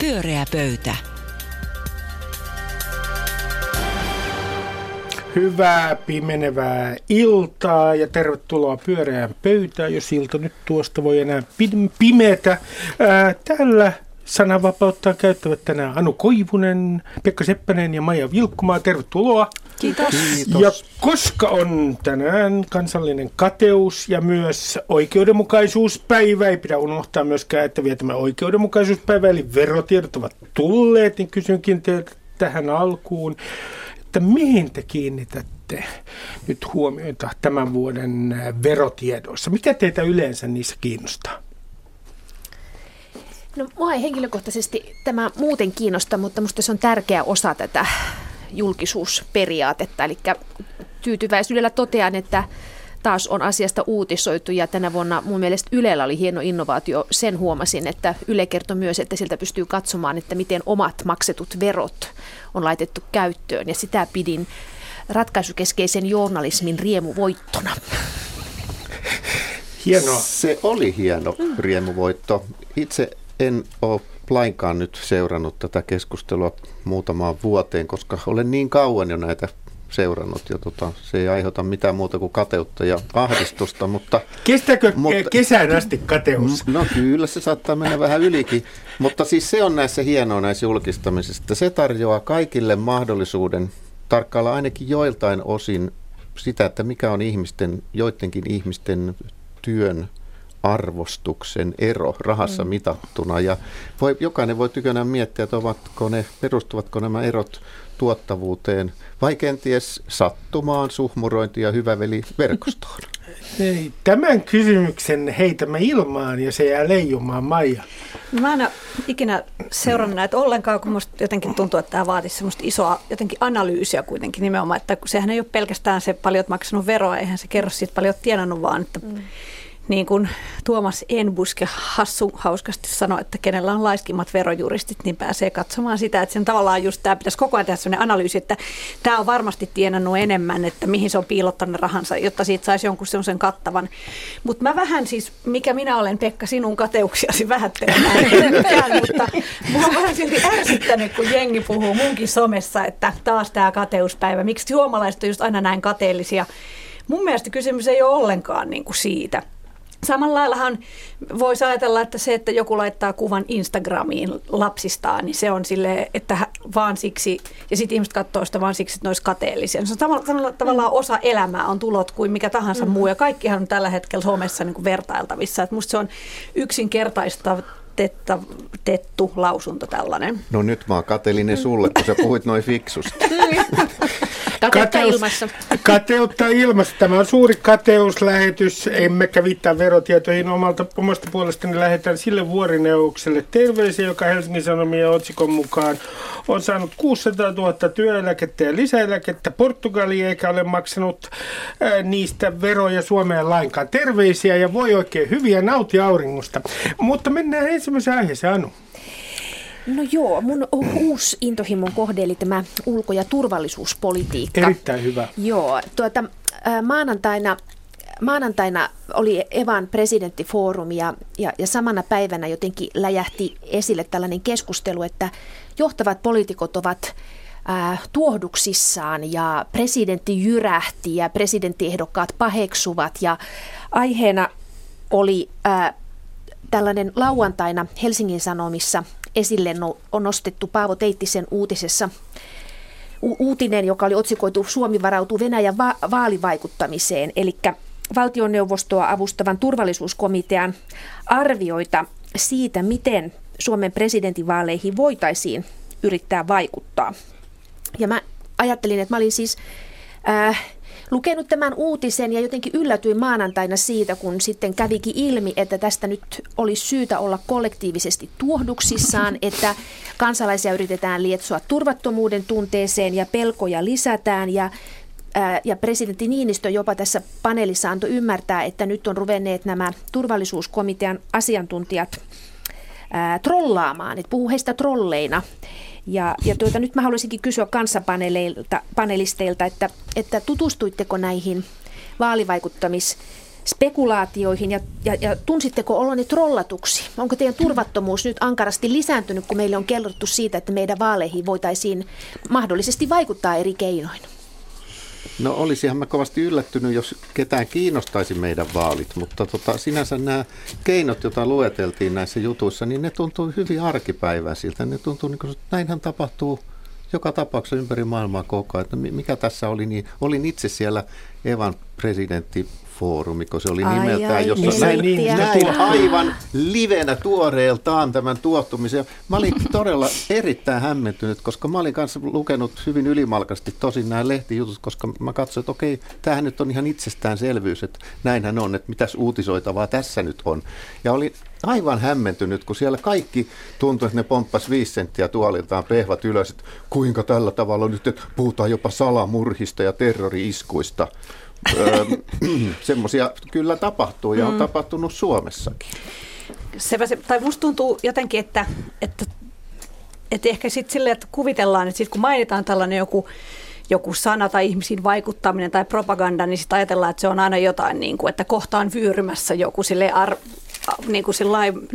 Pyöreä pöytä. Hyvää pimenevää iltaa ja tervetuloa pyöreään pöytään, jos ilta nyt tuosta voi enää pimeätä. Ää, sananvapautta käyttävät tänään Anu Koivunen, Pekka Seppänen ja Maija Vilkkumaa. Tervetuloa. Kiitos. Kiitos. Ja koska on tänään kansallinen kateus ja myös oikeudenmukaisuuspäivä, ei pidä unohtaa myöskään, että vietämme oikeudenmukaisuuspäivä, eli verotiedot ovat tulleet, niin kysynkin teiltä tähän alkuun, että mihin te kiinnitätte nyt huomioita tämän vuoden verotiedoissa? Mikä teitä yleensä niissä kiinnostaa? No mua ei henkilökohtaisesti tämä muuten kiinnosta, mutta minusta se on tärkeä osa tätä julkisuusperiaatetta. Eli tyytyväisyydellä totean, että taas on asiasta uutisoitu ja tänä vuonna mun mielestä Ylellä oli hieno innovaatio. Sen huomasin, että Yle kertoi myös, että sieltä pystyy katsomaan, että miten omat maksetut verot on laitettu käyttöön ja sitä pidin ratkaisukeskeisen journalismin riemuvoittona. Hienoa. Se oli hieno riemuvoitto. Itse en ole lainkaan nyt seurannut tätä keskustelua muutamaan vuoteen, koska olen niin kauan jo näitä seurannut ja tota, se ei aiheuta mitään muuta kuin kateutta ja ahdistusta. Mutta, Kestääkö mutta, kesään asti kateus? No kyllä se saattaa mennä vähän ylikin, mutta siis se on näissä hienoa näissä julkistamisissa, että se tarjoaa kaikille mahdollisuuden tarkkailla ainakin joiltain osin sitä, että mikä on ihmisten, joidenkin ihmisten työn arvostuksen ero rahassa mm. mitattuna. Ja voi, jokainen voi tykönä miettiä, että ovatko ne, perustuvatko nämä erot tuottavuuteen vai kenties sattumaan, suhmurointiin ja hyväveli-verkostoon? Ei, tämän kysymyksen heitämme ilmaan ja se jää leijumaan Maija. No mä en ole ikinä seurannut näitä ollenkaan, kun musta jotenkin tuntuu, että tämä vaatisi semmoista isoa jotenkin analyysiä kuitenkin nimenomaan, että sehän ei ole pelkästään se paljon maksanut veroa, eihän se kerro siitä paljon tienannut, vaan että mm niin kuin Tuomas Enbuske hassu hauskasti sanoi, että kenellä on laiskimmat verojuristit, niin pääsee katsomaan sitä, että sen tavallaan just tämä pitäisi koko ajan tehdä sellainen analyysi, että tämä on varmasti tienannut enemmän, että mihin se on piilottanut rahansa, jotta siitä saisi jonkun sellaisen kattavan. Mutta mä vähän siis, mikä minä olen Pekka sinun kateuksiasi vähättelemään, mutta mua on vähän silti ärsyttänyt, kun jengi puhuu munkin somessa, että taas tämä kateuspäivä. Miksi suomalaiset on just aina näin kateellisia? Mun mielestä kysymys ei ole ollenkaan niin kuin siitä. Samalla laillahan voisi ajatella, että se, että joku laittaa kuvan Instagramiin lapsistaan, niin se on sille, että vaan siksi, ja sitten ihmiset katsoo sitä vaan siksi, että ne olisi kateellisia. Se on samalla, samalla tavallaan osa elämää on tulot kuin mikä tahansa mm. muu, ja kaikkihan on tällä hetkellä somessa niin kuin vertailtavissa. Että musta se on yksinkertaista tettu lausunto tällainen. No nyt mä oon kateellinen sulle, kun sä puhuit noin fiksusti. Kateutta kateus, ilmassa. Kateutta ilmassa. Tämä on suuri kateuslähetys. Emmekä viittaa verotietoihin omalta omasta puolestani. Lähetän sille vuorineuvokselle terveisiä, joka Helsingin Sanomien otsikon mukaan on saanut 600 000 työeläkettä ja lisäeläkettä. Portugali eikä ole maksanut ää, niistä veroja Suomeen lainkaan. Terveisiä ja voi oikein hyviä nauti auringosta. Mutta mennään ensimmäiseen aiheeseen, Anu. No joo, mun uusi intohimon kohde, eli tämä ulko- ja turvallisuuspolitiikka. Erittäin hyvä. Joo, tuota, maanantaina maanantaina oli Evan presidenttifoorumi ja, ja, ja samana päivänä jotenkin läjähti esille tällainen keskustelu, että johtavat poliitikot ovat äh, tuohduksissaan ja presidentti jyrähti ja presidenttiehdokkaat paheksuvat ja aiheena oli äh, tällainen lauantaina Helsingin Sanomissa – esille no, on nostettu Paavo Teittisen uutisessa u- uutinen, joka oli otsikoitu Suomi varautuu Venäjän va- vaalivaikuttamiseen, eli valtioneuvostoa avustavan turvallisuuskomitean arvioita siitä, miten Suomen presidentinvaaleihin voitaisiin yrittää vaikuttaa. Ja mä ajattelin, että mä olin siis äh, lukenut tämän uutisen ja jotenkin yllätyin maanantaina siitä, kun sitten kävikin ilmi, että tästä nyt olisi syytä olla kollektiivisesti tuohduksissaan, että kansalaisia yritetään lietsoa turvattomuuden tunteeseen ja pelkoja lisätään ja ja presidentti Niinistö jopa tässä paneelissa antoi ymmärtää, että nyt on ruvenneet nämä turvallisuuskomitean asiantuntijat ää, trollaamaan, että puhuu heistä trolleina. Ja, ja tuota, nyt mä haluaisinkin kysyä kanssapanelisteilta, että, että tutustuitteko näihin vaalivaikuttamis spekulaatioihin ja, ja, ja tunsitteko oloni trollatuksi? Onko teidän turvattomuus nyt ankarasti lisääntynyt, kun meille on kerrottu siitä, että meidän vaaleihin voitaisiin mahdollisesti vaikuttaa eri keinoin? No olisihan mä kovasti yllättynyt, jos ketään kiinnostaisi meidän vaalit, mutta tota, sinänsä nämä keinot, joita lueteltiin näissä jutuissa, niin ne tuntuu hyvin arkipäiväisiltä. Ne tuntuu, niin kuin, että näinhän tapahtuu joka tapauksessa ympäri maailmaa koko ajan. Että mikä tässä oli, niin olin itse siellä Evan presidentti foorumi, kun se oli ai, nimeltään, ai, jossa näin, niin, näin aivan livenä tuoreeltaan tämän tuottumisen. Mä olin todella erittäin hämmentynyt, koska mä olin kanssa lukenut hyvin ylimalkasti tosin nämä lehtijutut, koska mä katsoin, että okei, tämähän nyt on ihan itsestäänselvyys, että näinhän on, että mitäs uutisoitavaa tässä nyt on. Ja oli aivan hämmentynyt, kun siellä kaikki tuntui, että ne pomppas viisi senttiä tuoliltaan pehvat ylös, että kuinka tällä tavalla nyt että puhutaan jopa salamurhista ja terrori-iskuista. Semmoisia kyllä tapahtuu ja on mm. tapahtunut Suomessakin. Se, se, tai musta tuntuu jotenkin, että, että, että ehkä sitten silleen, että kuvitellaan, että sit kun mainitaan tällainen joku joku sana tai ihmisiin vaikuttaminen tai propaganda, niin sitten ajatellaan, että se on aina jotain, niin kuin, että kohtaan vyyrymässä joku sille ar- niin kuin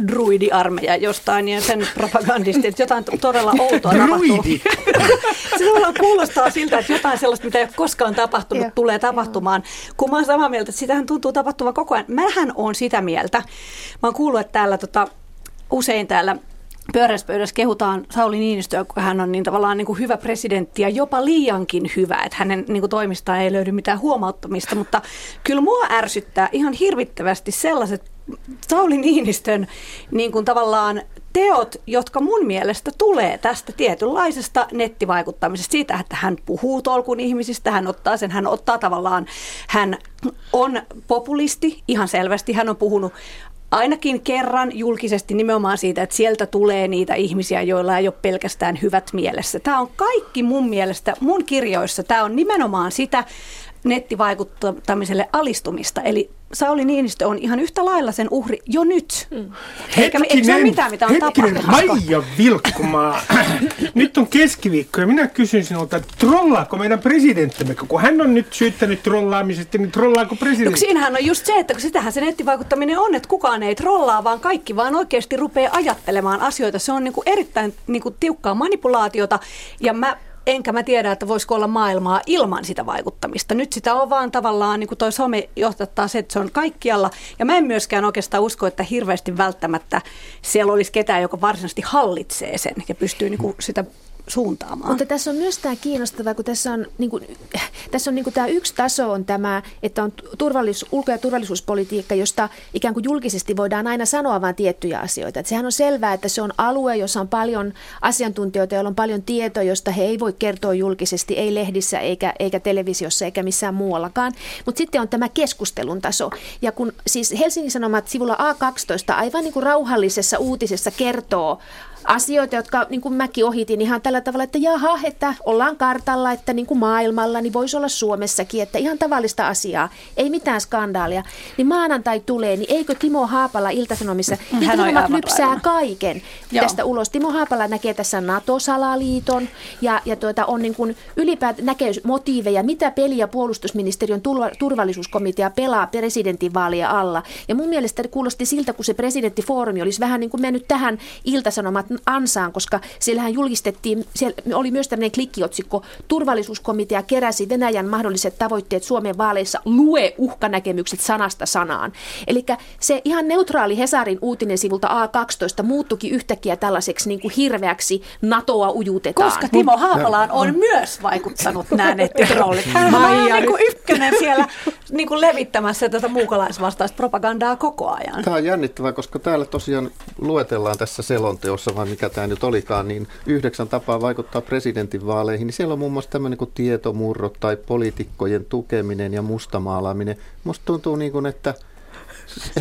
druidiarmeija jostain ja sen propagandisti, että jotain todella outoa tapahtuu. se tavallaan kuulostaa siltä, että jotain sellaista, mitä ei ole koskaan tapahtunut, yeah. tulee tapahtumaan. Kun mä oon samaa mieltä, että sitähän tuntuu tapahtuvan koko ajan. Mähän on sitä mieltä. Mä oon kuullut, että täällä tota, usein täällä pöydässä kehutaan Sauli Niinistöä, kun hän on niin tavallaan niin kuin hyvä presidentti ja jopa liiankin hyvä, että hänen niin kuin toimistaan ei löydy mitään huomauttamista, mutta kyllä mua ärsyttää ihan hirvittävästi sellaiset Sauli Niinistön niin kuin tavallaan teot, jotka mun mielestä tulee tästä tietynlaisesta nettivaikuttamisesta, siitä, että hän puhuu tolkun ihmisistä, hän ottaa sen, hän ottaa tavallaan, hän on populisti ihan selvästi, hän on puhunut ainakin kerran julkisesti nimenomaan siitä, että sieltä tulee niitä ihmisiä, joilla ei ole pelkästään hyvät mielessä. Tämä on kaikki mun mielestä, mun kirjoissa, tämä on nimenomaan sitä nettivaikuttamiselle alistumista. Eli Sauli Niinistö on ihan yhtä lailla sen uhri jo nyt. Mm. Eikä, hetkinen, se ole mitään, mitä on hetkinen, tapahtunut. Maija Vilkkumaa, nyt on keskiviikko ja minä kysyn sinulta, että trollaako meidän presidenttimme, kun hän on nyt syyttänyt trollaamisesta, niin trollaako presidentti? No, siinähän on just se, että sitähän se nettivaikuttaminen on, että kukaan ei trollaa, vaan kaikki vaan oikeasti rupeaa ajattelemaan asioita. Se on niin kuin erittäin niin kuin tiukkaa manipulaatiota ja mä enkä mä tiedä, että voisiko olla maailmaa ilman sitä vaikuttamista. Nyt sitä on vaan tavallaan, niin kuin toi some johtattaa se, että se on kaikkialla. Ja mä en myöskään oikeastaan usko, että hirveästi välttämättä siellä olisi ketään, joka varsinaisesti hallitsee sen ja pystyy niin kuin sitä suuntaamaan. Mutta tässä on myös tämä kiinnostavaa, kun tässä on, niin kuin, tässä on niin kuin tämä yksi taso on tämä, että on turvallisuus, ulko- ja turvallisuuspolitiikka, josta ikään kuin julkisesti voidaan aina sanoa vain tiettyjä asioita. Että sehän on selvää, että se on alue, jossa on paljon asiantuntijoita, joilla on paljon tietoa, josta he ei voi kertoa julkisesti, ei lehdissä eikä, eikä televisiossa eikä missään muuallakaan. Mutta sitten on tämä keskustelun taso. Ja kun siis Helsingin Sanomat sivulla A12 aivan niin kuin rauhallisessa uutisessa kertoo asioita, jotka niin kuin mäkin ohitin ihan tällä tavalla, että jaha, että ollaan kartalla, että niin kuin maailmalla, niin voisi olla Suomessakin, että ihan tavallista asiaa, ei mitään skandaalia. Niin maanantai tulee, niin eikö Timo Haapala Iltasanomissa, mm, Iltasanomat lypsää aivan. kaiken Joo. tästä ulos. Timo Haapala näkee tässä NATO-salaliiton ja, ja tuota, on niin kuin ylipäätään näkee motiiveja, mitä peliä puolustusministeriön turvallisuuskomitea pelaa presidentinvaalia alla. Ja mun mielestä kuulosti siltä, kun se presidenttifoorumi olisi vähän niin kuin mennyt tähän Iltasanomat ansaan, koska siellähän julkistettiin, siellä oli myös tämmöinen klikkiotsikko, turvallisuuskomitea keräsi Venäjän mahdolliset tavoitteet Suomen vaaleissa, lue uhkanäkemykset sanasta sanaan. Eli se ihan neutraali Hesarin uutinen sivulta A12 muuttukin yhtäkkiä tällaiseksi niin kuin hirveäksi NATOa ujutetaan. Koska Timo Haapalaan on myös vaikuttanut nämä nettitrollit. Hän on niin kuin ykkönen siellä niin kuin levittämässä tätä muukalaisvastaista propagandaa koko ajan. Tämä on jännittävää, koska täällä tosiaan luetellaan tässä selonteossa, vai mikä tämä nyt olikaan, niin yhdeksän tapaa vaikuttaa presidentinvaaleihin. Niin siellä on muun muassa tämmöinen kuin tietomurrot tai poliitikkojen tukeminen ja mustamaalaaminen. Musta tuntuu niin kuin, että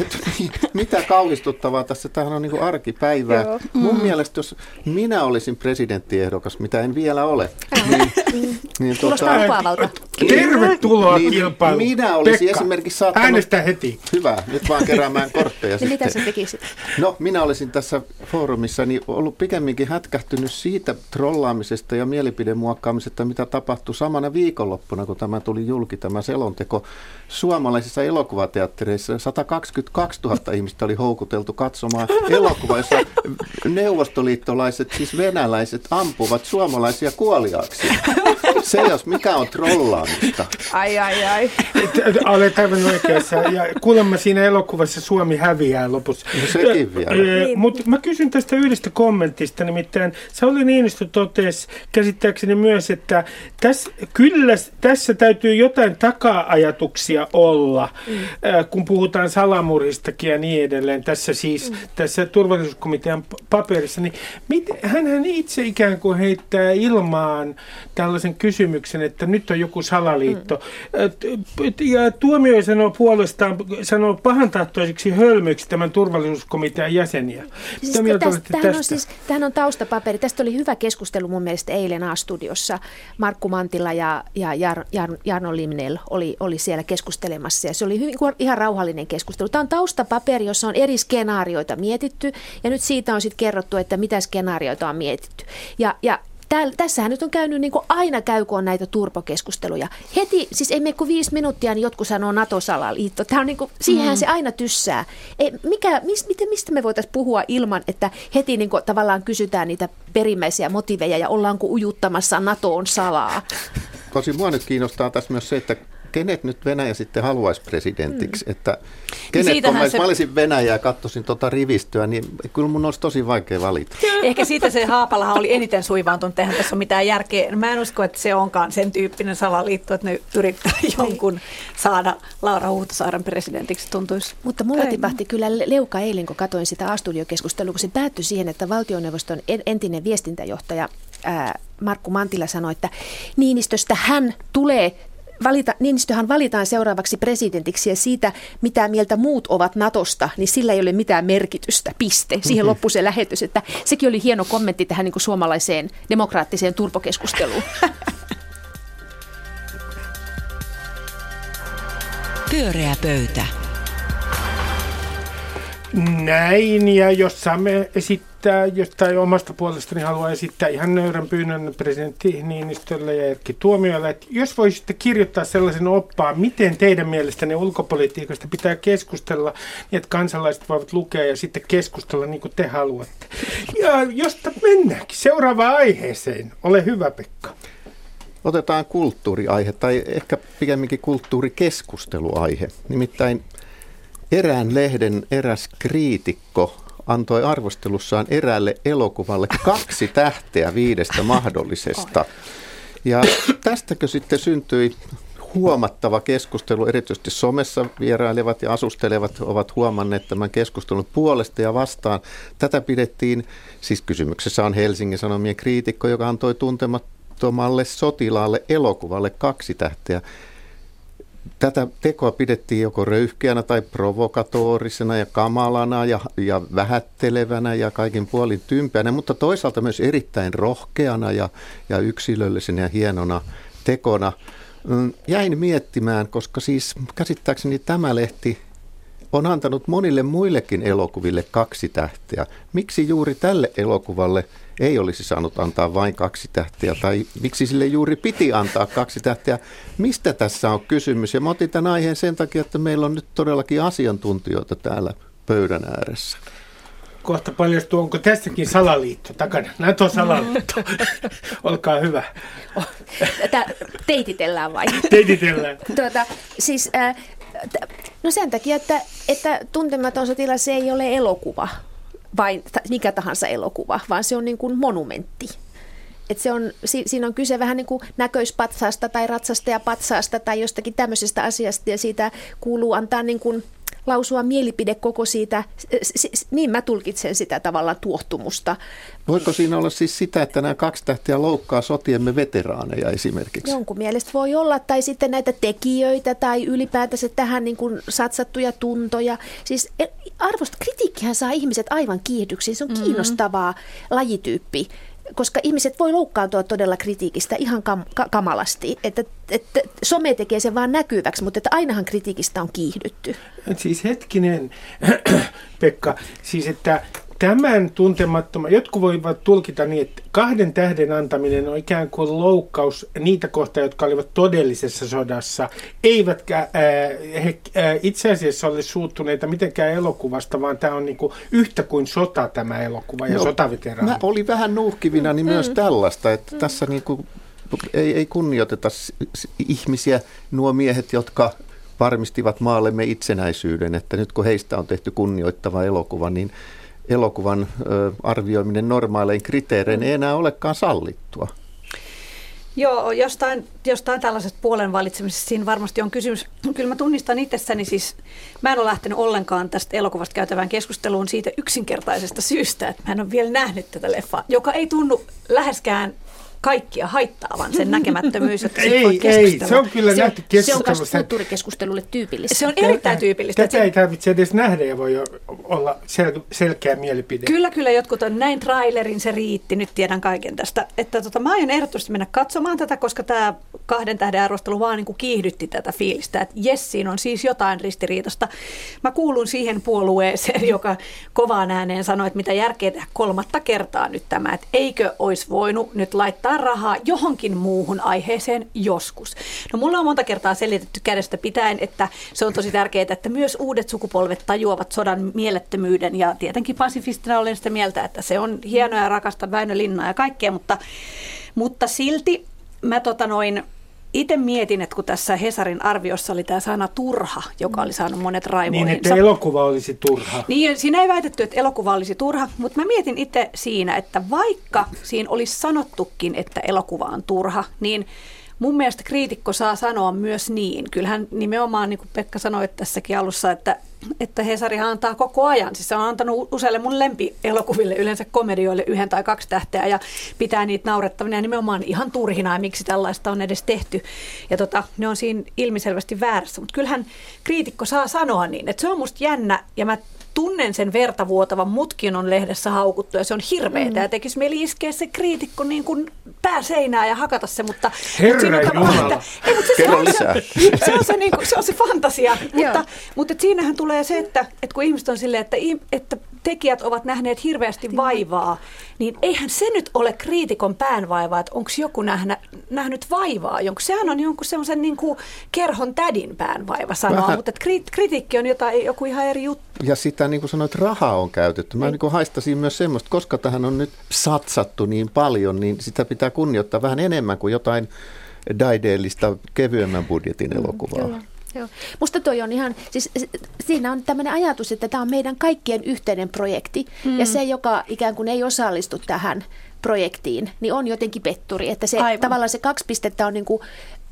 et, mitä kauhistuttavaa tässä, tämähän on niin kuin arkipäivää. Joo. Mun mm. mielestä, jos minä olisin presidenttiehdokas, mitä en vielä ole, niin, niin tuota, Tervetuloa Niin, kilpailuun. minä olisin Pekka, esimerkiksi saattanut- Äänestä heti. Hyvä, nyt vaan keräämään kortteja Niin mitä sitten. sä tekisit? No, minä olisin tässä foorumissa niin ollut pikemminkin hätkähtynyt siitä trollaamisesta ja mielipidemuokkaamisesta, mitä tapahtui samana viikonloppuna, kun tämä tuli julki, tämä selonteko. Suomalaisissa elokuvateattereissa 122 000 ihmistä oli houkuteltu katsomaan elokuvaa, jossa neuvostoliittolaiset, siis venäläiset, ampuvat suomalaisia kuoliaaksi. Se jos mikä on trollaamista. Ai, ai, ai. Et- Olet aivan oikeassa. Ja kuulemma siinä elokuvassa Suomi häviää lopussa. No sekin vielä. Niin. Mutta mä kysyn tästä yhdestä kommentista, nimittäin Sauli Niinistö totesi käsittääkseni myös, että tässä, kyllä tässä täytyy jotain taka-ajatuksia olla, mm. kun puhutaan salamurhistakin ja niin edelleen. Tässä siis, mm. tässä turvallisuuskomitean paperissa, niin mit, hänhän itse ikään kuin heittää ilmaan tällaisen kysymyksen, että nyt on joku salaliitto. Mm. Ja tuomio sanoo puolestaan, sanoo pahantahtoisiksi hölmöiksi tämän turvallisuuskomitean jäseniä. Siis Mitä mieltä tästä, tämähän, on tästä? siis, tämähän on taustapaperi. Tästä oli hyvä keskustelu mun mielestä eilen A-studiossa. Markku Mantila ja, ja Jar, Jar, Jarno Limnell oli, oli siellä keskustelemassa ja se oli hyvin, ihan rauhallinen keskustelu. Tämä on taustapaperi, jossa on eri skenaarioita mietitty ja nyt siitä on sitten kerrottu, että mitä skenaarioita on mietitty. Ja, ja Täällä, tässähän nyt on käynyt niin kuin aina käy, kun on näitä turpokeskusteluja. Heti, siis ei mene kuin viisi minuuttia, niin jotkut sanoo NATO-salaliitto. Tämä on niin kuin, siihenhän mm. se aina tyssää. Ei, mikä, mis, miten, mistä me voitaisiin puhua ilman, että heti niin kuin, tavallaan kysytään niitä perimmäisiä motiveja ja ollaanko ujuttamassa NATOon salaa? Tosi mua nyt kiinnostaa tässä myös se, että kenet nyt Venäjä sitten haluaisi presidentiksi. Mm. Että kenet, kun siitähän mä, se- mä olisin Venäjä ja katsoisin tuota rivistöä, niin kyllä mun olisi tosi vaikea valita. Ehkä siitä se Haapalahan oli eniten suivaantunut, eihän tässä ole mitään järkeä. Mä en usko, että se onkaan sen tyyppinen salaliitto, että ne yrittää jonkun saada Laura Huhtasaaren presidentiksi, tuntuisi. Mutta mulla tipahti kyllä le- leuka eilen, kun katsoin sitä A-studiokeskustelua, kun se päättyi siihen, että valtioneuvoston en- entinen viestintäjohtaja ää, Markku Mantila sanoi, että Niinistöstä hän tulee valita, Niinistöhän valitaan seuraavaksi presidentiksi ja siitä, mitä mieltä muut ovat Natosta, niin sillä ei ole mitään merkitystä, piste. Siihen loppui se lähetys, että sekin oli hieno kommentti tähän niin kuin suomalaiseen demokraattiseen turpokeskusteluun. Pyöreä pöytä. Näin, ja jos saamme esittää, jos tai omasta puolestani haluaa esittää ihan nöyrän pyynnön presidentti Niinistölle ja Erkki Tuomiolle, että jos voisitte kirjoittaa sellaisen oppaan, miten teidän mielestänne ulkopolitiikasta pitää keskustella, niin että kansalaiset voivat lukea ja sitten keskustella niin kuin te haluatte. Ja josta mennäänkin seuraavaan aiheeseen. Ole hyvä, Pekka. Otetaan kulttuuriaihe tai ehkä pikemminkin kulttuurikeskusteluaihe. Nimittäin erään lehden eräs kriitikko antoi arvostelussaan eräälle elokuvalle kaksi tähteä viidestä mahdollisesta. Ja tästäkö sitten syntyi huomattava keskustelu, erityisesti somessa vierailevat ja asustelevat ovat huomanneet tämän keskustelun puolesta ja vastaan. Tätä pidettiin, siis kysymyksessä on Helsingin Sanomien kriitikko, joka antoi tuntemattomalle sotilaalle elokuvalle kaksi tähteä. Tätä tekoa pidettiin joko röyhkeänä tai provokatorisena ja kamalana ja, ja vähättelevänä ja kaikin puolin tympeänä, mutta toisaalta myös erittäin rohkeana ja, ja yksilöllisenä ja hienona tekona. Mm, Jäin miettimään, koska siis käsittääkseni tämä lehti on antanut monille muillekin elokuville kaksi tähteä. Miksi juuri tälle elokuvalle ei olisi saanut antaa vain kaksi tähteä, tai miksi sille juuri piti antaa kaksi tähteä? Mistä tässä on kysymys? Ja mä otin tämän aiheen sen takia, että meillä on nyt todellakin asiantuntijoita täällä pöydän ääressä. Kohta paljastuu, onko tässäkin salaliitto takana. NATO-salaliitto. Olkaa hyvä. Tätä teititellään vai? Teititellään. Tuota, siis, äh, no sen takia, että, että tuntematon sotilas ei ole elokuva, vai t- mikä tahansa elokuva, vaan se on niin kuin monumentti. Et se on, si, siinä on kyse vähän niin kuin näköispatsaasta tai ratsasta ja patsaasta tai jostakin tämmöisestä asiasta ja siitä kuuluu antaa niin kuin lausua mielipide koko siitä, niin mä tulkitsen sitä tavallaan tuohtumusta. Voiko siinä olla siis sitä, että nämä kaksi tähteä loukkaa sotiemme veteraaneja esimerkiksi? Jonkun mielestä voi olla, tai sitten näitä tekijöitä tai ylipäätänsä tähän niin kuin satsattuja tuntoja. Siis arvosta, kritiikkihän saa ihmiset aivan kiihdyksiin, se on kiinnostavaa lajityyppi. Koska ihmiset voi loukkaantua todella kritiikistä ihan kam- ka- kamalasti. Että, että some tekee sen vaan näkyväksi, mutta että ainahan kritiikistä on kiihdytty. Siis hetkinen, Pekka, siis että tämän tuntemattoman, jotkut voivat tulkita niin, että kahden tähden antaminen on ikään kuin loukkaus niitä kohtaa, jotka olivat todellisessa sodassa, eivätkä ää, he ää, itse asiassa ole suuttuneita mitenkään elokuvasta, vaan tämä on niin kuin yhtä kuin sota tämä elokuva ja no, sotaveteraani. Mä olin vähän nuuhkivina niin myös mm. tällaista, että mm. tässä niin kuin ei, ei kunnioiteta ihmisiä, nuo miehet, jotka varmistivat maallemme itsenäisyyden, että nyt kun heistä on tehty kunnioittava elokuva, niin elokuvan arvioiminen normaalein kriteerein ei enää olekaan sallittua. Joo, jostain, jostain tällaisesta puolen valitsemisesta siinä varmasti on kysymys. Kyllä mä tunnistan itsessäni siis, mä en ole lähtenyt ollenkaan tästä elokuvasta käytävään keskusteluun siitä yksinkertaisesta syystä, että mä en ole vielä nähnyt tätä leffaa, joka ei tunnu läheskään kaikkia haittaavan sen näkemättömyys, että ei, voi ei, se on kyllä se nähty on, se on kulttuurikeskustelulle tyypillistä. Se on erittäin tyypillistä. Tätä ei tarvitse edes nähdä ja voi olla sel- selkeä mielipide. Kyllä, kyllä jotkut on näin trailerin, se riitti, nyt tiedän kaiken tästä. Että tota, mä aion ehdottomasti mennä katsomaan tätä, koska tämä kahden tähden arvostelu vaan niin kuin kiihdytti tätä fiilistä, että jes, siinä on siis jotain ristiriitasta. Mä kuulun siihen puolueeseen, joka kovaan ääneen sanoi, että mitä järkeä tehdä kolmatta kertaa nyt tämä, että eikö olisi voinut nyt laittaa laittaa rahaa johonkin muuhun aiheeseen joskus. No mulla on monta kertaa selitetty kädestä pitäen, että se on tosi tärkeää, että myös uudet sukupolvet tajuavat sodan mielettömyyden ja tietenkin pasifistina olen sitä mieltä, että se on hienoa ja rakasta Väinö Linnaa ja kaikkea, mutta, mutta silti mä tota noin, itse mietin, että kun tässä Hesarin arviossa oli tämä sana turha, joka oli saanut monet raivoihinsa. Niin, että elokuva olisi turha. Niin, siinä ei väitetty, että elokuva olisi turha, mutta mä mietin itse siinä, että vaikka siinä olisi sanottukin, että elokuva on turha, niin mun mielestä kriitikko saa sanoa myös niin. Kyllähän nimenomaan, niin kuin Pekka sanoi tässäkin alussa, että, että Hesarihan antaa koko ajan. Siis se on antanut useille mun lempielokuville, yleensä komedioille, yhden tai kaksi tähteä ja pitää niitä naurettavina ja nimenomaan ihan turhina ja miksi tällaista on edes tehty. Ja tota, ne on siinä ilmiselvästi väärässä. Mutta kyllähän kriitikko saa sanoa niin, että se on musta jännä ja mä tunnen sen vertavuotavan mutkin on lehdessä haukuttu ja se on hirveetä mm. ja tekisi mieli iskeä se kriitikko niin kuin pääseinää ja hakata se, mutta, Herra mutta Jumala. Ei, mutta se, se, on se, se, on se, niin kuin, se on se fantasia, mutta, mutta siinähän tulee se, että, että kun ihmiset on silleen, että, että tekijät ovat nähneet hirveästi vaivaa, niin eihän se nyt ole kriitikon päänvaivaa, että onko joku nähnä, nähnyt vaivaa. Jonku, sehän on jonkun semmoisen niin kuin kerhon tädin päänvaiva sanoa, Vähän. mutta kritiikki on jotain, joku ihan eri juttu. Ja sitä niin kuin sanoit, rahaa on käytetty. Mä niin kuin haistasin myös semmoista, koska tähän on nyt satsattu niin paljon, niin sitä pitää kunnioittaa vähän enemmän kuin jotain daideellista kevyemmän budjetin mm, elokuvaa. Mm, Joo. Musta toi on ihan, siis siinä on tämmöinen ajatus, että tämä on meidän kaikkien yhteinen projekti. Mm. Ja se, joka ikään kuin ei osallistu tähän projektiin, niin on jotenkin petturi. Että se, Aivan. tavallaan se kaksi pistettä on niin kuin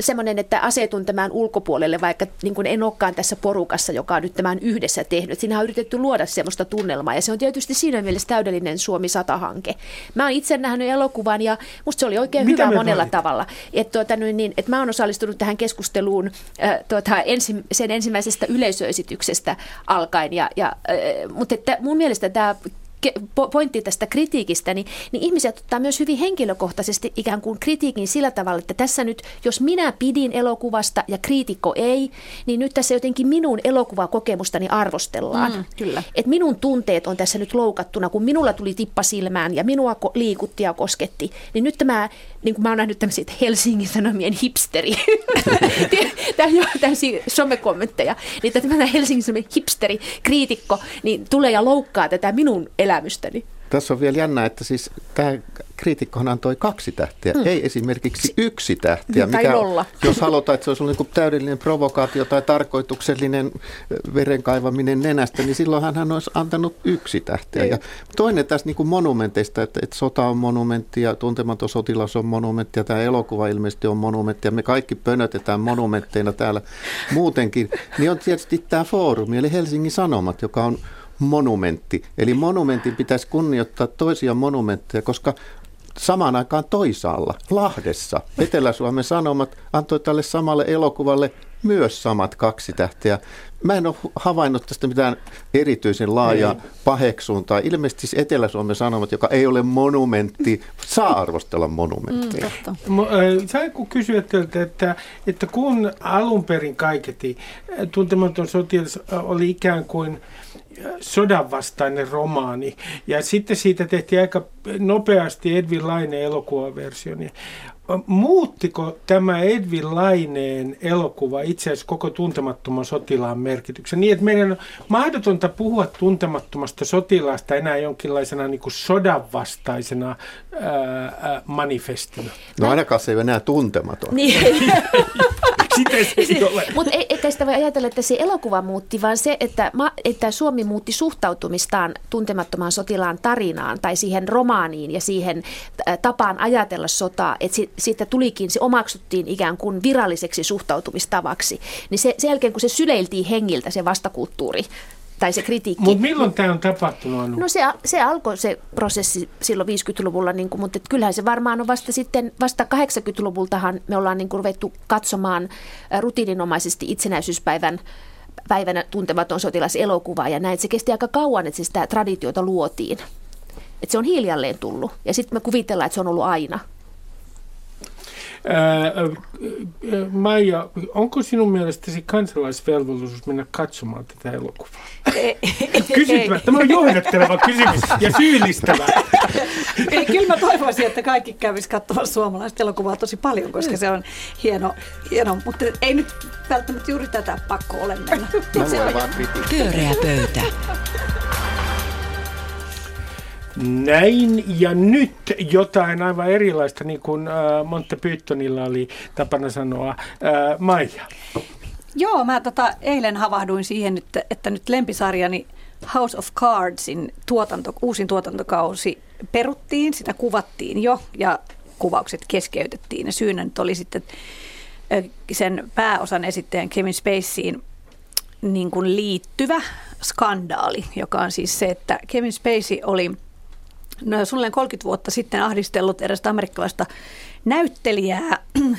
semmoinen, että asetun tämän ulkopuolelle, vaikka niin kuin en olekaan tässä porukassa, joka on nyt tämän yhdessä tehnyt. Siinä on yritetty luoda semmoista tunnelmaa, ja se on tietysti siinä mielessä täydellinen Suomi 100-hanke. Mä oon itse nähnyt elokuvan, ja musta se oli oikein Mitä hyvä monella voit? tavalla. Että tuota, niin, et mä oon osallistunut tähän keskusteluun äh, tuota, ensi, sen ensimmäisestä yleisöesityksestä alkaen, ja, ja, äh, mutta että mun mielestä tämä pointti tästä kritiikistä, niin, niin ihmiset ottaa myös hyvin henkilökohtaisesti ikään kuin kritiikin sillä tavalla, että tässä nyt, jos minä pidin elokuvasta ja kriitikko ei, niin nyt tässä jotenkin minun elokuvakokemustani arvostellaan. Mm, kyllä. Et minun tunteet on tässä nyt loukattuna, kun minulla tuli tippa silmään ja minua liikutti ja kosketti, niin nyt tämä, niin kuin mä oon nähnyt tämmöisiä Helsingin Sanomien hipsteri, tämä on jo tämmöisiä somekommentteja, niin tämä Helsingin Sanomien hipsteri, kriitikko, niin tulee ja loukkaa tätä minun elämystäni. Tässä on vielä jännä, että siis tämä kriitikkohan antoi kaksi tähteä, mm. ei esimerkiksi yksi tähteä. Mikä, nolla. Jos halutaan, että se olisi ollut niin täydellinen provokaatio tai tarkoituksellinen verenkaivaminen nenästä, niin silloin hän olisi antanut yksi tähteä. Ja toinen tässä niin kuin monumenteista, että, että sota on monumentti ja tuntematon sotilas on monumentti ja tämä elokuva ilmeisesti on monumentti ja me kaikki pönötetään monumentteina täällä muutenkin, niin on tietysti tämä foorumi eli Helsingin Sanomat, joka on monumentti. Eli monumentin pitäisi kunnioittaa toisia monumentteja, koska samaan aikaan toisaalla, Lahdessa, Etelä-Suomen Sanomat antoi tälle samalle elokuvalle myös samat kaksi tähteä. Mä en ole havainnut tästä mitään erityisen laajaa paheksuuntaa. Ilmeisesti siis Etelä-Suomen Sanomat, joka ei ole monumentti, saa arvostella monumentteja. Mm, Sä kun kysyä teiltä, että, että kun alun perin kaiketi tuntematon sotilas oli ikään kuin sodanvastainen romaani. Ja sitten siitä tehtiin aika nopeasti Edwin Laineen elokuvaversio. Niin muuttiko tämä Edwin Laineen elokuva itse asiassa koko tuntemattoman sotilaan merkityksen? Niin, että meidän on mahdotonta puhua tuntemattomasta sotilaasta enää jonkinlaisena niin kuin sodanvastaisena ää, manifestina. No ainakaan se ei ole enää tuntematon. Niin. Sitä se ei ole. Mutta ei, eikä sitä voi ajatella, että se elokuva muutti, vaan se, että, ma, että Suomi muutti suhtautumistaan tuntemattomaan sotilaan tarinaan tai siihen romaaniin ja siihen tapaan ajatella sotaa, että si, siitä tulikin, se omaksuttiin ikään kuin viralliseksi suhtautumistavaksi. Niin se, sen jälkeen, kun se syleiltiin hengiltä se vastakulttuuri, tai se kritiikki. Mutta milloin tämä on tapahtunut, Anu? No se, se alkoi se prosessi silloin 50-luvulla, niin kuin, mutta et kyllähän se varmaan on vasta sitten, vasta 80-luvultahan me ollaan niin kuin ruvettu katsomaan rutiininomaisesti itsenäisyyspäivän päivänä tuntematon sotilas elokuvaa ja näin. Se kesti aika kauan, että se sitä traditiota luotiin. Että se on hiljalleen tullut ja sitten me kuvitellaan, että se on ollut aina. Ää, Maija, onko sinun mielestäsi kansalaisvelvollisuus mennä katsomaan tätä elokuvaa? Kysyttävä, tämä on johdatteleva kysymys ja syyllistävä. Ei, kyllä mä toivoisin, että kaikki kävisi katsomassa suomalaista elokuvaa tosi paljon, koska se on hieno, hieno mutta ei nyt välttämättä juuri tätä pakko ole mennä. Mä luen vaan. Pyöreä pöytä. Näin ja nyt jotain aivan erilaista, niin kuin äh, Monte Pythonilla oli tapana sanoa. Äh, Maija. Joo, mä tota, eilen havahduin siihen, että, että nyt lempisarjani House of Cardsin tuotanto, uusin tuotantokausi peruttiin, sitä kuvattiin jo ja kuvaukset keskeytettiin. Ja syynä nyt oli sitten sen pääosan esittäjän Kevin Spacyin niin kuin liittyvä skandaali, joka on siis se, että Kevin Spacey oli no, suunnilleen 30 vuotta sitten ahdistellut erästä amerikkalaista näyttelijää,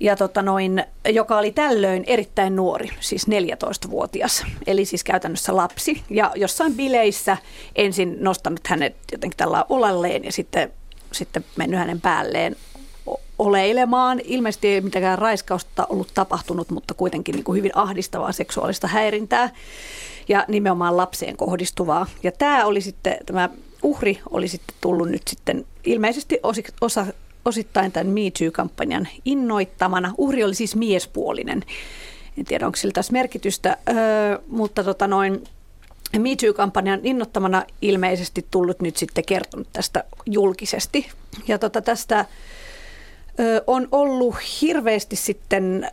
ja tota noin, joka oli tällöin erittäin nuori, siis 14-vuotias, eli siis käytännössä lapsi. Ja jossain bileissä ensin nostanut hänet jotenkin tällä olalleen ja sitten, sitten mennyt hänen päälleen oleilemaan. Ilmeisesti ei mitenkään raiskausta ollut tapahtunut, mutta kuitenkin niin kuin hyvin ahdistavaa seksuaalista häirintää ja nimenomaan lapseen kohdistuvaa. Ja tämä oli sitten, tämä uhri oli sitten tullut nyt sitten ilmeisesti osa, osittain tämän Me Too-kampanjan innoittamana. Uhri oli siis miespuolinen. En tiedä, onko sillä tässä merkitystä, öö, mutta tota noin, Me Too-kampanjan innoittamana ilmeisesti tullut nyt sitten kertonut tästä julkisesti. Ja tota tästä ö, on ollut hirveästi sitten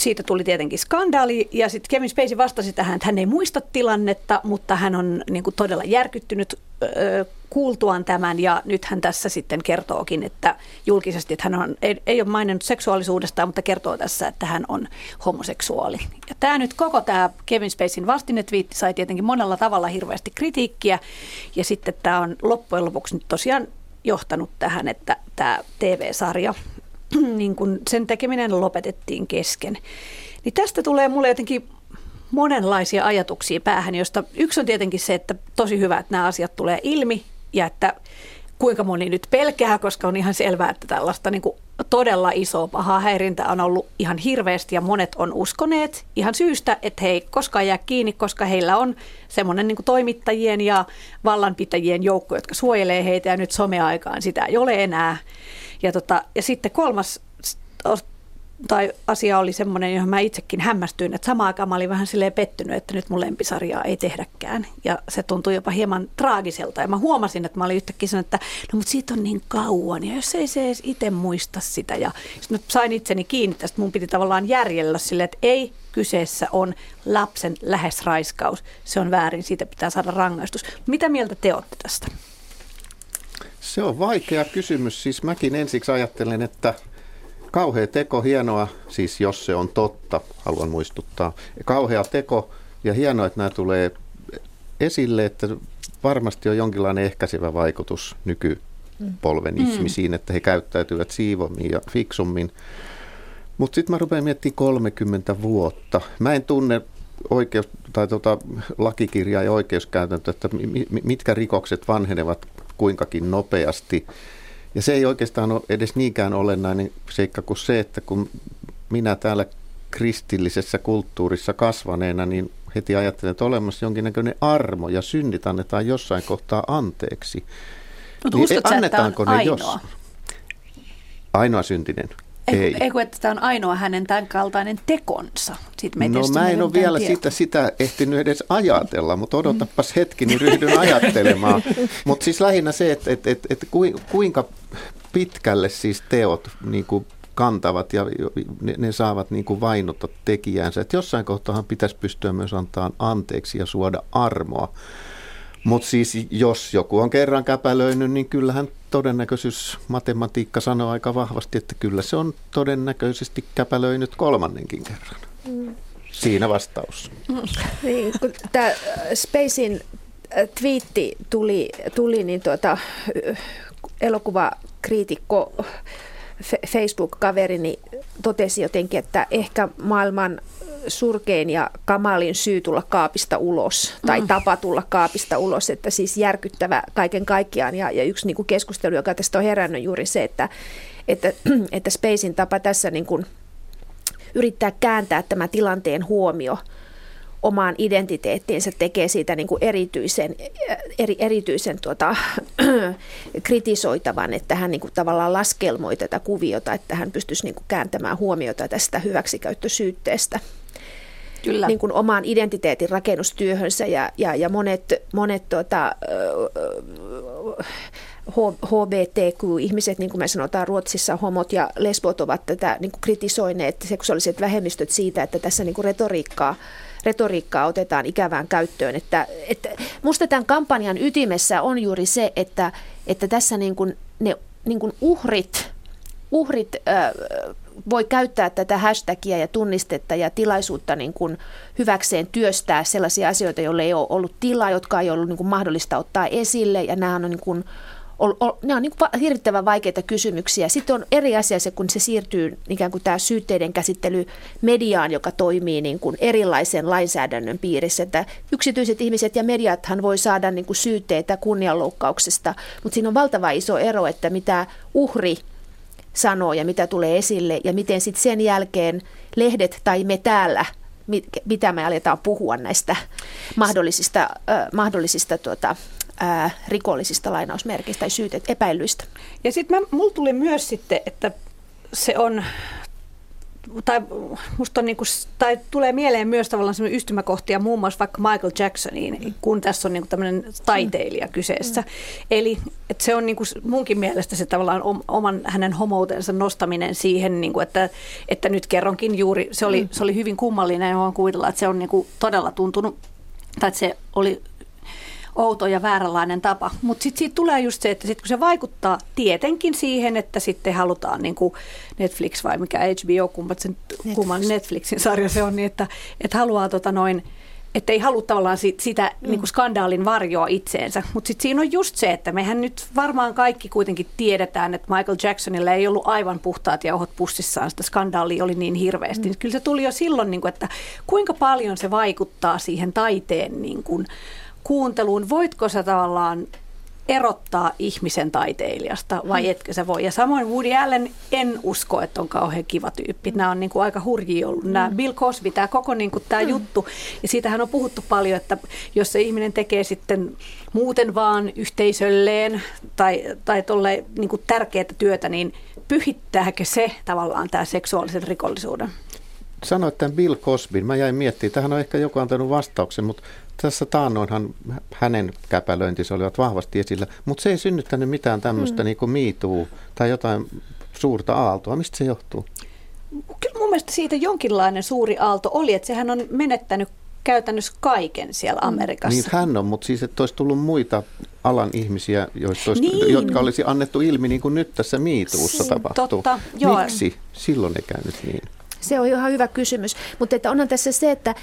siitä tuli tietenkin skandaali ja sitten Kevin Spacey vastasi tähän, että hän ei muista tilannetta, mutta hän on niin kuin todella järkyttynyt ö, kuultuaan tämän ja nyt hän tässä sitten kertookin, että julkisesti, että hän on, ei, ei ole maininnut seksuaalisuudesta, mutta kertoo tässä, että hän on homoseksuaali. Ja tämä nyt koko tämä Kevin Spaceyn vastinetviitti sai tietenkin monella tavalla hirveästi kritiikkiä ja sitten tämä on loppujen lopuksi nyt tosiaan johtanut tähän, että tämä TV-sarja niin kun sen tekeminen lopetettiin kesken. Niin tästä tulee mulle jotenkin monenlaisia ajatuksia päähän, josta yksi on tietenkin se, että tosi hyvä, että nämä asiat tulee ilmi ja että kuinka moni nyt pelkää, koska on ihan selvää, että tällaista niin kuin todella isoa pahaa häirintää on ollut ihan hirveästi ja monet on uskoneet ihan syystä, että he ei koskaan jää kiinni, koska heillä on semmoinen niin toimittajien ja vallanpitäjien joukko, jotka suojelee heitä ja nyt someaikaan sitä ei ole enää. Ja, tota, ja sitten kolmas tai asia oli semmoinen, johon mä itsekin hämmästyin, että samaan aikaan mä olin vähän silleen pettynyt, että nyt mun lempisarjaa ei tehdäkään. Ja se tuntui jopa hieman traagiselta. Ja mä huomasin, että mä olin yhtäkkiä sanonut, että no mutta siitä on niin kauan. Ja jos ei se edes itse muista sitä. Ja sitten mä sain itseni kiinni tästä, mun piti tavallaan järjellä sille, että ei kyseessä on lapsen lähes-raiskaus. Se on väärin, siitä pitää saada rangaistus. Mitä mieltä te olette tästä? Se on vaikea kysymys. Siis mäkin ensiksi ajattelen, että kauhea teko, hienoa, siis jos se on totta, haluan muistuttaa. Kauhea teko ja hienoa, että nämä tulee esille, että varmasti on jonkinlainen ehkäisevä vaikutus nykypolven mm. ihmisiin, että he käyttäytyvät siivommin ja fiksummin. Mutta sitten mä rupean miettimään 30 vuotta. Mä en tunne oikeus, tai tota, lakikirjaa ja oikeuskäytäntöä, että mitkä rikokset vanhenevat kuinkakin nopeasti. Ja se ei oikeastaan ole edes niinkään olennainen seikka kuin se, että kun minä täällä kristillisessä kulttuurissa kasvaneena, niin heti ajattelen, että olemassa jonkinnäköinen armo ja synnit annetaan jossain kohtaa anteeksi. Mutta niin uskot sä, että on ainoa? Jos? Ainoa syntinen. Ei. Eikö, että tämä on ainoa hänen tämän kaltainen tekonsa? Sitten no mä en ole vielä sitä, sitä ehtinyt edes ajatella, mutta odotapas hetki, niin ryhdyn ajattelemaan. mutta siis lähinnä se, että, että, että, että kuinka pitkälle siis teot niin kuin kantavat ja ne, ne saavat niin kuin vainota tekijäänsä. Että jossain kohtaa pitäisi pystyä myös antaa anteeksi ja suoda armoa. Mutta siis jos joku on kerran käpälöinyt, niin kyllähän todennäköisyys matematiikka sanoo aika vahvasti, että kyllä se on todennäköisesti käpälöinyt kolmannenkin kerran. Mm. Siinä vastaus. Niin, kun tämä Spacein äh, twiitti tuli, tuli niin tuota, elokuvakriitikko Facebook-kaverini totesi jotenkin, että ehkä maailman surkein ja kamalin syy tulla kaapista ulos tai mm. tapa tulla kaapista ulos, että siis järkyttävä kaiken kaikkiaan. Ja, ja yksi niin kuin keskustelu, joka tästä on herännyt juuri se, että, että, että Spacein tapa tässä niin kuin yrittää kääntää tämä tilanteen huomio – omaan identiteettiinsä tekee siitä niin kuin erityisen, eri, erityisen tuota, kritisoitavan, että hän niin kuin tavallaan laskelmoi tätä kuviota, että hän pystyisi niin kuin kääntämään huomiota tästä hyväksikäyttösyytteestä. Kyllä. Niin kuin omaan identiteetin rakennustyöhönsä ja, ja, ja monet, monet tuota, HBTQ-ihmiset, niin kuin me sanotaan Ruotsissa, homot ja lesbot ovat tätä niin kuin kritisoineet, seksuaaliset vähemmistöt siitä, että tässä niin kuin retoriikkaa retoriikkaa otetaan ikävään käyttöön. Että, että musta tämän kampanjan ytimessä on juuri se, että, että tässä niin kuin ne niin kuin uhrit, uhrit äh, voi käyttää tätä hashtagia ja tunnistetta ja tilaisuutta niin kuin hyväkseen työstää sellaisia asioita, joille ei ole ollut tilaa, jotka ei ollut niin kuin mahdollista ottaa esille. Ja nämä on niin kuin ne on niin kuin hirvittävän vaikeita kysymyksiä. Sitten on eri asia se, kun se siirtyy ikään kuin tämä syytteiden käsittely mediaan, joka toimii niin kuin erilaisen lainsäädännön piirissä. Että yksityiset ihmiset ja mediathan voi saada niin kuin syytteitä kunnianloukkauksesta, mutta siinä on valtava iso ero, että mitä uhri sanoo ja mitä tulee esille ja miten sitten sen jälkeen lehdet tai me täällä mitä me aletaan puhua näistä mahdollisista, äh, mahdollisista tuota, ää, rikollisista lainausmerkistä tai syytet epäilyistä. Ja sitten mulla tuli myös sitten, että se on tai musta on niin kuin, tai tulee mieleen myös tavallaan semmoinen ystymäkohtia muun muassa vaikka Michael Jacksoniin, mm. kun tässä on niin kuin tämmöinen taiteilija kyseessä. Mm. Eli että se on niin kuin munkin mielestä se tavallaan oman hänen homoutensa nostaminen siihen, niin kuin, että, että nyt kerronkin juuri, se oli, mm. se oli hyvin kummallinen ja voin kuvitella, että se on niin kuin todella tuntunut, tai että se oli outo ja vääränlainen tapa. Mutta sitten siitä tulee just se, että sit kun se vaikuttaa tietenkin siihen, että sitten halutaan niin kuin Netflix vai mikä HBO, kummat sen, Netflix. kumman Netflixin sarja se on, niin että, että haluaa tota noin, että ei halua tavallaan sit, sitä mm. niin kuin skandaalin varjoa itseensä. Mutta sitten siinä on just se, että mehän nyt varmaan kaikki kuitenkin tiedetään, että Michael Jacksonilla ei ollut aivan puhtaat jauhot pussissaan, sitä skandaalia oli niin hirveästi. Mm. Kyllä se tuli jo silloin, niin kuin, että kuinka paljon se vaikuttaa siihen taiteen niin kuin, kuunteluun, voitko sä tavallaan erottaa ihmisen taiteilijasta vai hmm. etkö sä voi. Ja samoin Woody Allen en usko, että on kauhean kiva tyyppi. Nämä on niin kuin aika hurjia ollut. Nämä hmm. Bill Cosby, tämä koko niin kuin tämä hmm. juttu. Ja siitähän on puhuttu paljon, että jos se ihminen tekee sitten muuten vaan yhteisölleen tai, tai tolle niin kuin tärkeää työtä, niin pyhittääkö se tavallaan tämä seksuaalisen rikollisuuden? Sanoit tämän Bill Cosbyn. Mä jäin miettimään, tähän on ehkä joku antanut vastauksen, mutta tässä taannoinhan hänen käpälöintinsä olivat vahvasti esillä, mutta se ei synnyttänyt mitään tämmöistä mm. niin kuin miituu tai jotain suurta aaltoa. Mistä se johtuu? Kyllä mun mielestä siitä jonkinlainen suuri aalto oli, että sehän on menettänyt käytännössä kaiken siellä mm. Amerikassa. Niin hän on, mutta siis että olisi tullut muita alan ihmisiä, joista olisi, niin. jotka olisi annettu ilmi niin kuin nyt tässä miituussa tapahtuu. Totta, joo. Miksi silloin ei käynyt niin? Se on ihan hyvä kysymys. Mutta että onhan tässä se, että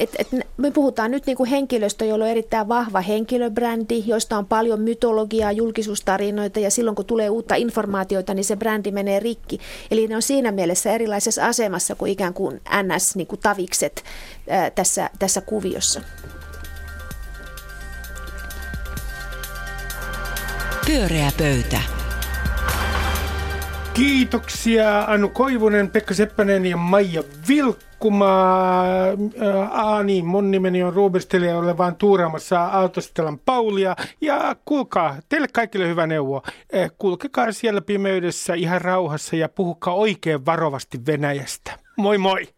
et, et me puhutaan nyt niin kuin henkilöstö, jolla on erittäin vahva henkilöbrändi, joista on paljon mytologiaa, julkisuustarinoita ja silloin kun tulee uutta informaatiota, niin se brändi menee rikki. Eli ne on siinä mielessä erilaisessa asemassa kuin ikään kuin NS-tavikset niin ää, tässä, tässä kuviossa. Pyöreä pöytä. Kiitoksia Anu Koivunen, Pekka Seppänen ja Maija Vilkkuma. Aa niin, mun nimeni on Ruben ja olen vaan tuuraamassa Autostelan Paulia. Ja kuulkaa, teille kaikille hyvä neuvo. Kulkekaa siellä pimeydessä ihan rauhassa ja puhukaa oikein varovasti Venäjästä. Moi moi!